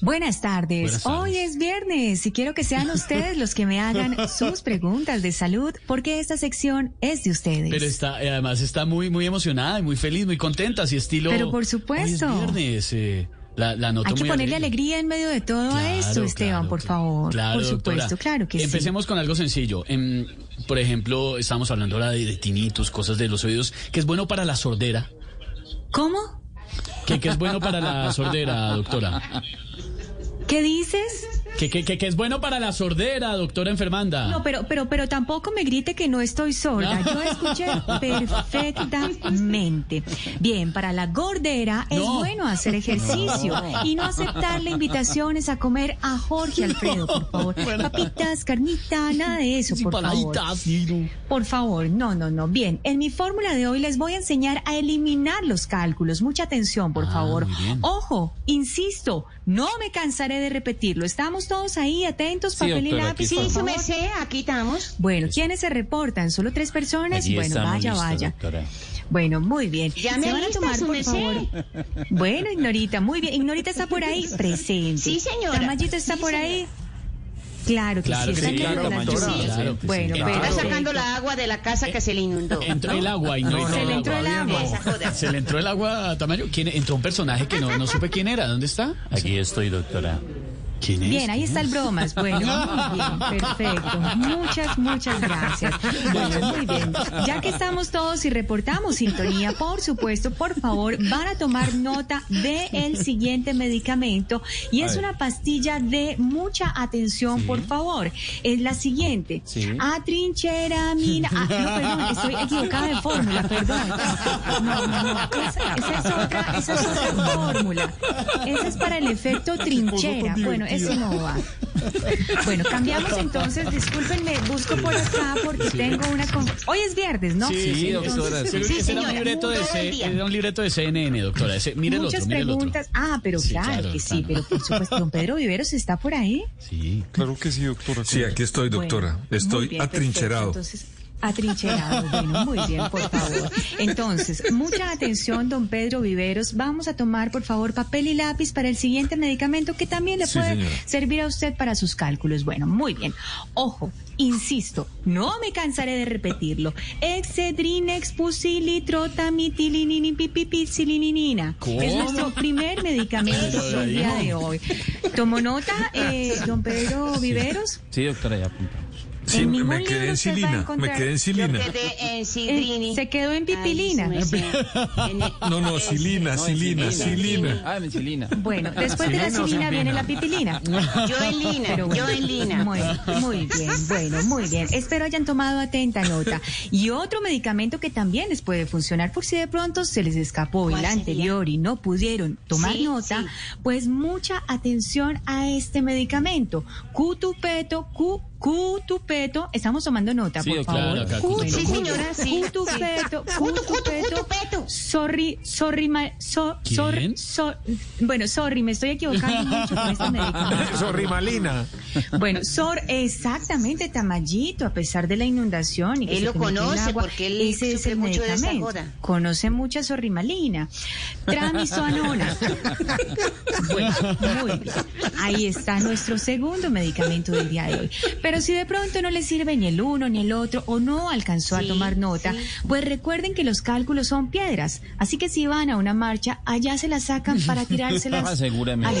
Buenas tardes. Buenas tardes. Hoy es viernes y quiero que sean ustedes los que me hagan sus preguntas de salud porque esta sección es de ustedes. Pero está, eh, además está muy, muy emocionada y muy feliz, muy contenta, así estilo. Pero por supuesto. Hoy es viernes, eh, la, la Hay que muy ponerle alegría en medio de todo a esto, Esteban, claro, por favor. Claro, por supuesto, doctora. claro que Empecemos con algo sencillo. Em, por ejemplo, estamos hablando ahora de, de tinnitus, cosas de los oídos, que es bueno para la sordera. sí. ¿Cómo? ¿Qué, qué es bueno para la sordera, doctora? ¿Qué dices? ¿Qué, qué, qué- qué es bueno para la sordera, doctora enfermanda? No, pero, pero, pero tampoco me grite que no estoy sorda. Yo escuché perfectamente. Bien, para la gordera es No. bueno hacer ejercicio y no aceptarle invitaciones a comer a Jorge Alfredo, por favor. Papitas, carnita, nada de eso, Sí, por favor. Por favor, no, no, no. Bien, en mi fórmula de hoy les voy a enseñar a eliminar los cálculos. Mucha atención, por Ah, favor. Ojo, insisto, no me cansaré de repetirlo. Estamos todos ahí atentos, papel y lápiz. Sí, su merced, aquí estamos. Bueno, ¿quiénes se reportan? ¿Solo tres personas? Allí bueno, vaya, listos, vaya. doctora. Bueno, muy bien. Ya me van a tomar, su por merced. favor. Bueno, Ignorita, muy bien. Ignorita está por ahí, presente. Sí, señora. Tamayito está Sí, por señora. ahí. Claro que Claro sí, que sí, claro, lluvias. claro que sí. Bueno, Entró- Está sacando la agua de la casa que se le inundó. Entró el agua y no, Se le entró el agua. Joda. Se le entró el agua a Tamayo. ¿Quién, entró un personaje que no, no supe quién era. ¿Dónde está? Aquí estoy, doctora. ¿Quién es? Bien, ahí está el bromas. Bueno, muy bien, perfecto. Muchas, muchas gracias. Bueno, muy bien. Ya que estamos todos y reportamos sintonía, por supuesto, por favor, van a tomar nota del siguiente medicamento y es una pastilla de mucha atención, por favor. Es la siguiente. Sí. Atrincheramina. Ah, no, perdón, estoy equivocada de fórmula, perdón. No, no, no. Esa, esa es otra, esa es otra fórmula. Esa es para el efecto trinchera. Bueno, ese no va. Bueno, cambiamos entonces. Discúlpenme, busco por acá porque tengo una. con- Hoy es viernes, ¿no? Sí, doctora. Entonces, Sí, ese era un señora, libreto de C- era un libreto de CNN, doctora. Ese, mire el Muchas otro, mire el otro. preguntas. Ah, pero Sí, claro, claro, que sí, claro. pero por supuesto, don Pedro Viveros está por ahí. Sí. Claro que sí, doctora. Sí, aquí estoy, doctora. Bueno, estoy bien, atrincherado. perfecto. Entonces, atrincherado. Bueno, muy bien, por favor. Entonces, mucha atención, don Pedro Viveros. Vamos a tomar, por favor, papel y lápiz para el siguiente medicamento que también le Sí, puede señora. servir a usted para sus cálculos. Bueno, muy bien. Ojo, insisto, no me cansaré de repetirlo. Excedrinex pusilitrotamitilininipipipilinina. ¿Cómo? Es nuestro primer medicamento del día de hoy. ¿Tomó nota, eh, don Pedro Viveros? Sí, doctora, ya apunta. Sí, En me quedé en silina, me quedé en Yo silina. quedé en Eh, Sidrini. se quedó en pipilina. Ay. En el- No, no, silina, No, silina, en silina. Ah, mencilina. Bueno, después de la silina viene la pipilina. Yo en Lina, Pero bueno, yo en Lina. Muy, muy bien, bueno, muy bien. Espero hayan tomado atenta nota. Y otro medicamento que también les puede funcionar por si de pronto se les escapó el anterior y no pudieron tomar Sí, nota, sí. pues mucha atención a este medicamento. Cutupeto, cu, cutupeto. Estamos tomando nota, Sí, por claro, favor. Sí, señora, sí. Cutupeto, Cutu, cutu, cutupeto. cutupeto. Sorry, sorry, ma- so, sorry, so- bueno, sorry, me estoy equivocando mucho con este medicamento. Sorrimalina. Bueno, Sor, exactamente, Tamayito, a pesar de la inundación y que Él se lo conoce agua, porque él ese es el mucho de esa medicamento. joda. Conoce mucha sorrimalina. Tramisoanona. bueno, muy bien. Ahí está nuestro segundo medicamento del día de hoy. Pero si de pronto no le sirve ni el uno ni el otro o no alcanzó a tomar nota, sí. pues recuerden que los cálculos son piedras. Así que si van a una marcha, allá se las sacan para tirárselas. Ah, seguramente.